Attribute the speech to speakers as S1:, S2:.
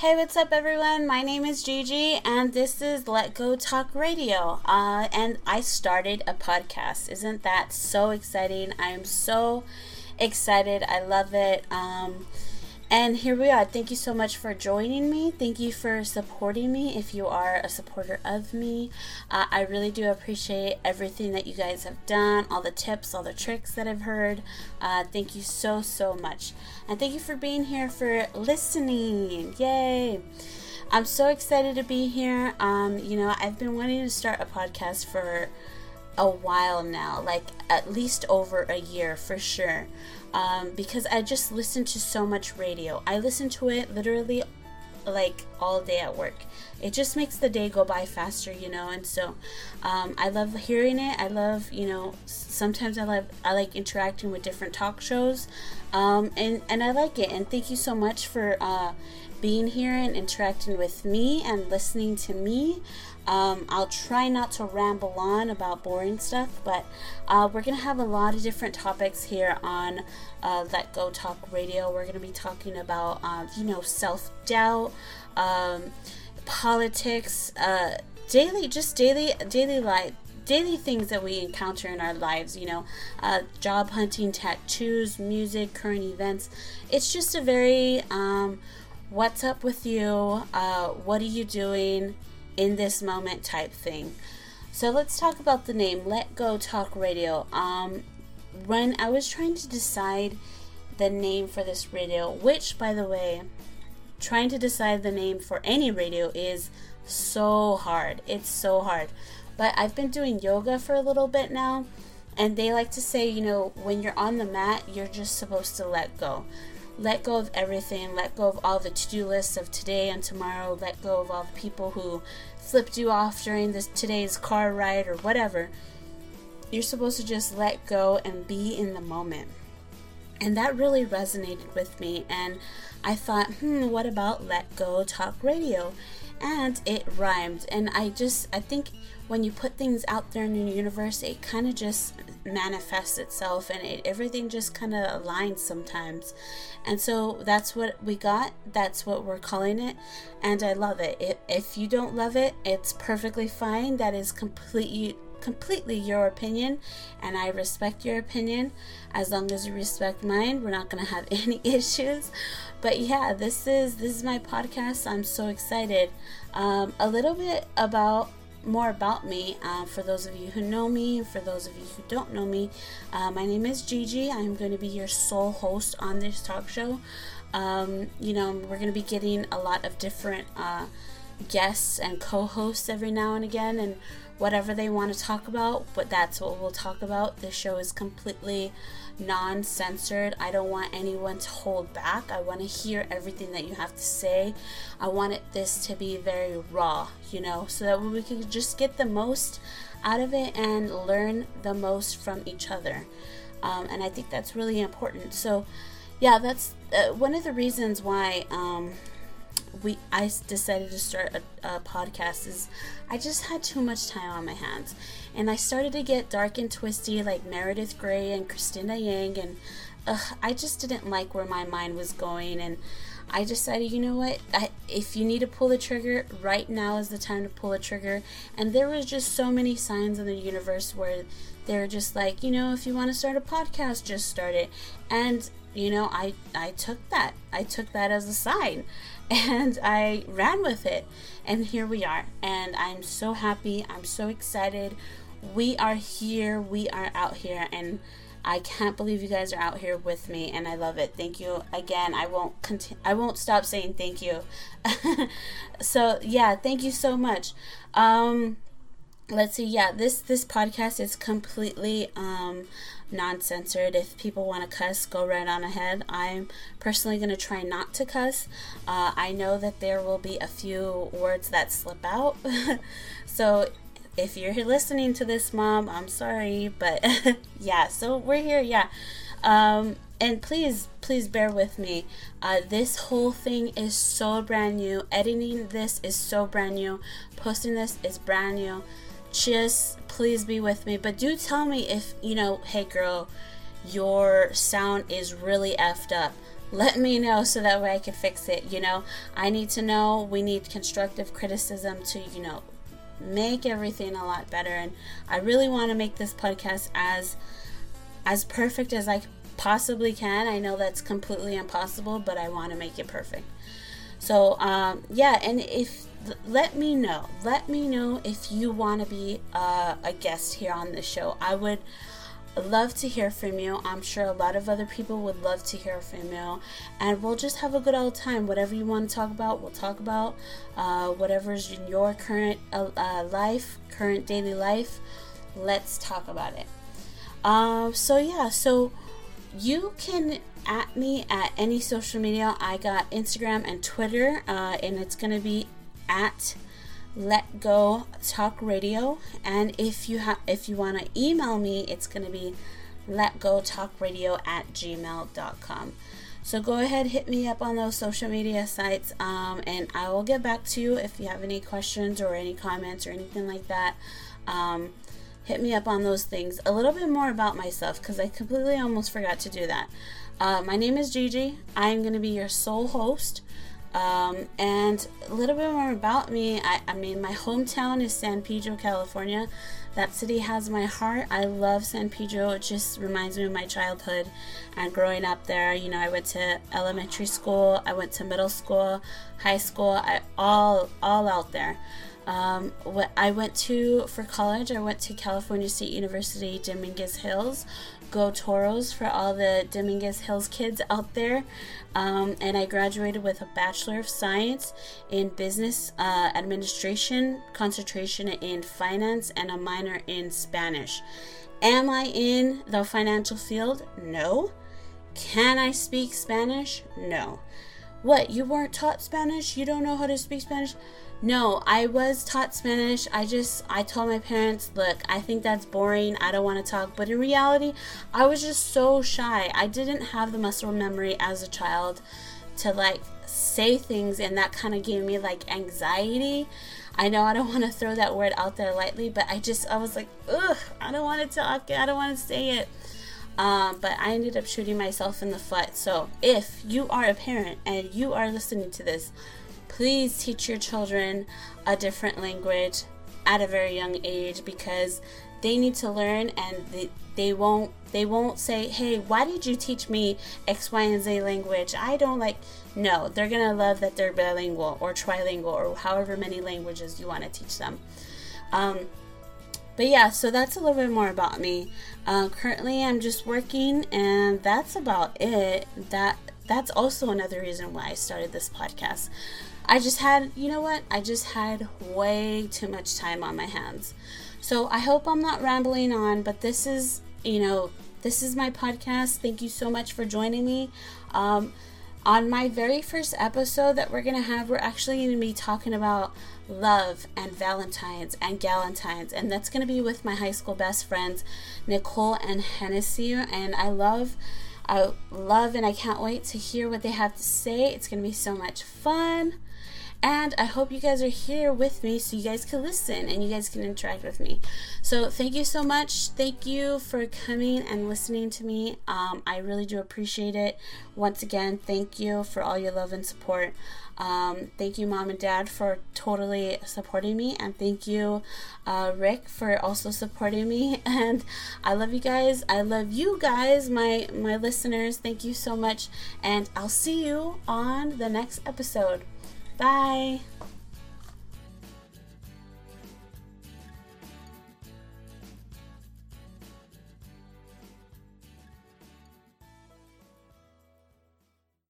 S1: Hey, what's up, everyone? My name is Gigi, and this is Let Go Talk Radio. Uh, and I started a podcast. Isn't that so exciting? I am so excited. I love it. Um, and here we are. Thank you so much for joining me. Thank you for supporting me if you are a supporter of me. Uh, I really do appreciate everything that you guys have done, all the tips, all the tricks that I've heard. Uh, thank you so, so much. And thank you for being here, for listening. Yay! I'm so excited to be here. Um, you know, I've been wanting to start a podcast for a while now, like at least over a year for sure um, because I just listen to so much radio. I listen to it literally like all day at work. It just makes the day go by faster, you know. And so, um, I love hearing it. I love, you know, sometimes I love I like interacting with different talk shows, um, and and I like it. And thank you so much for uh, being here and interacting with me and listening to me. Um, I'll try not to ramble on about boring stuff, but uh, we're going to have a lot of different topics here on uh, Let Go Talk Radio. We're going to be talking about, uh, you know, self doubt, um, politics, uh, daily, just daily, daily life daily things that we encounter in our lives, you know, uh, job hunting, tattoos, music, current events. It's just a very um, what's up with you, uh, what are you doing, in this moment type thing. So let's talk about the name Let Go Talk Radio. Um, when I was trying to decide the name for this radio, which by the way, trying to decide the name for any radio is so hard. It's so hard. But I've been doing yoga for a little bit now, and they like to say, you know, when you're on the mat, you're just supposed to let go let go of everything, let go of all the to do lists of today and tomorrow, let go of all the people who flipped you off during this today's car ride or whatever. You're supposed to just let go and be in the moment. And that really resonated with me. And I thought, hmm, what about Let Go Talk Radio? And it rhymed. And I just, I think when you put things out there in the universe, it kind of just manifests itself and it, everything just kind of aligns sometimes. And so that's what we got. That's what we're calling it. And I love it. If, if you don't love it, it's perfectly fine. That is completely completely your opinion and I respect your opinion as long as you respect mine we're not going to have any issues but yeah this is this is my podcast I'm so excited um, a little bit about more about me, uh, for those of you who know me, for those of you who don't know me, uh, my name is Gigi. I'm going to be your sole host on this talk show. Um, you know, we're going to be getting a lot of different uh, guests and co hosts every now and again, and whatever they want to talk about, but that's what we'll talk about. This show is completely non censored. I don't want anyone to hold back. I want to hear everything that you have to say. I want it, this to be very raw, you know, so that we can just get the most out of it and learn the most from each other. Um, and I think that's really important. So, yeah, that's uh, one of the reasons why um, we I decided to start a, a, podcast is I just had too much time on my hands, and I started to get dark and twisty like Meredith Grey and Cristina Yang, and uh, I just didn't like where my mind was going, and I decided, you know what, I, if you need to pull the trigger, right now is the time to pull the trigger, and there was just so many signs in the universe where they're just like, you know, if you want to start a podcast, just start it, and you know, I I took that, I took that as a sign and I ran with it. And here we are. And I'm so happy. I'm so excited. We are here. We are out here. And I can't believe you guys are out here with me and I love it. Thank you again. I won't continue I won't stop saying thank you. so, yeah, thank you so much. Um let's see. Yeah, this this podcast is completely um non censored. If people want to cuss, go right on ahead. I'm personally going to try not to cuss. Uh, I know that there will be a few words that slip out. so if you're listening to this, mom, I'm sorry. But yeah, so we're here. Yeah. Um, and please, please bear with me. Uh, this whole thing is so brand new. Editing this is so brand new. Posting this is brand new just please be with me. But do tell me if, you know, hey girl, your sound is really effed up. let me know so that way I can fix it. You know, I need to know. We need constructive criticism to, you know, make everything a lot better. And I really want to make this podcast as as perfect as I possibly can. I know that's completely impossible, but I want to make it perfect. So, um, yeah, and if let me know, let me know if you want to be uh, a guest here on the show. I would love to hear from you. I'm sure a lot of other people would love to hear from you. And we'll just have a good old time. Whatever you want to talk about, we'll talk about. Uh, whatever's in your current uh, uh life, current daily life, let's talk about it. Uh, so, yeah, so you can at me at any social media. I got Instagram and Twitter, uh, and it's going to be at let go talk radio. And if you have if you want to email me it's going to be let go talk radio at gmail.com so go ahead hit me up on those social media sites um, and i will get back to you if you have any questions or any comments or anything like that. Um, hit me up on those things. A little bit more about myself because i completely almost forgot to do that. Uh, my name is gigi. I'm going to be your sole host um, and a little bit more about me. I, I mean, my hometown is San Pedro, California. That city has my heart. I love San Pedro. It just reminds me of my childhood and growing up there. You know, I went to elementary school, I went to middle school, high school, I all all out there. Um, what I went to for college, I went to California State University, Dominguez Hills, Go Toros for all the Dominguez Hills kids out there. Um, and I graduated with a Bachelor of Science in Business uh, Administration, concentration in Finance, and a minor in Spanish. Am I in the financial field? No. Can I speak Spanish? No. What, you weren't taught Spanish? You don't know how to speak Spanish? No, I was taught Spanish. I just, I told my parents, look, I think that's boring. I don't want to talk. But in reality, I was just so shy. I didn't have the muscle memory as a child to like say things, and that kind of gave me like anxiety. I know I don't want to throw that word out there lightly, but I just, I was like, ugh, I don't want to talk. I don't want to say it. Um, but I ended up shooting myself in the foot. So if you are a parent and you are listening to this, please teach your children a different language at a very young age because they need to learn and they, they won't they won't say hey why did you teach me x y and z language? I don't like no they're gonna love that they're bilingual or trilingual or however many languages you want to teach them. Um, but yeah so that's a little bit more about me. Uh, currently i'm just working and that's about it. That that's also another reason why i started this podcast I just had, you know what? I just had way too much time on my hands. So I hope I'm not rambling on, but this is, you know, this is my podcast. Thank you so much for joining me. Um, on my very first episode that we're going to have, we're actually going to be talking about love and Valentine's and Galentine's. And that's going to be with my high school best friends, Nicole and Hennessy. And I love I love and I can't wait to hear what they have to say. It's going to be so much fun. And I hope you guys are here with me so you guys can listen and you guys can interact with me. So, thank you so much. Thank you for coming and listening to me. Um, I really do appreciate it. Once again, thank you for all your love and support. Um, thank you, mom and dad, for totally supporting me. And thank you, uh, Rick, for also supporting me. And I love you guys. I love you guys, my, my listeners. Thank you so much. And I'll see you on the next episode. Bye.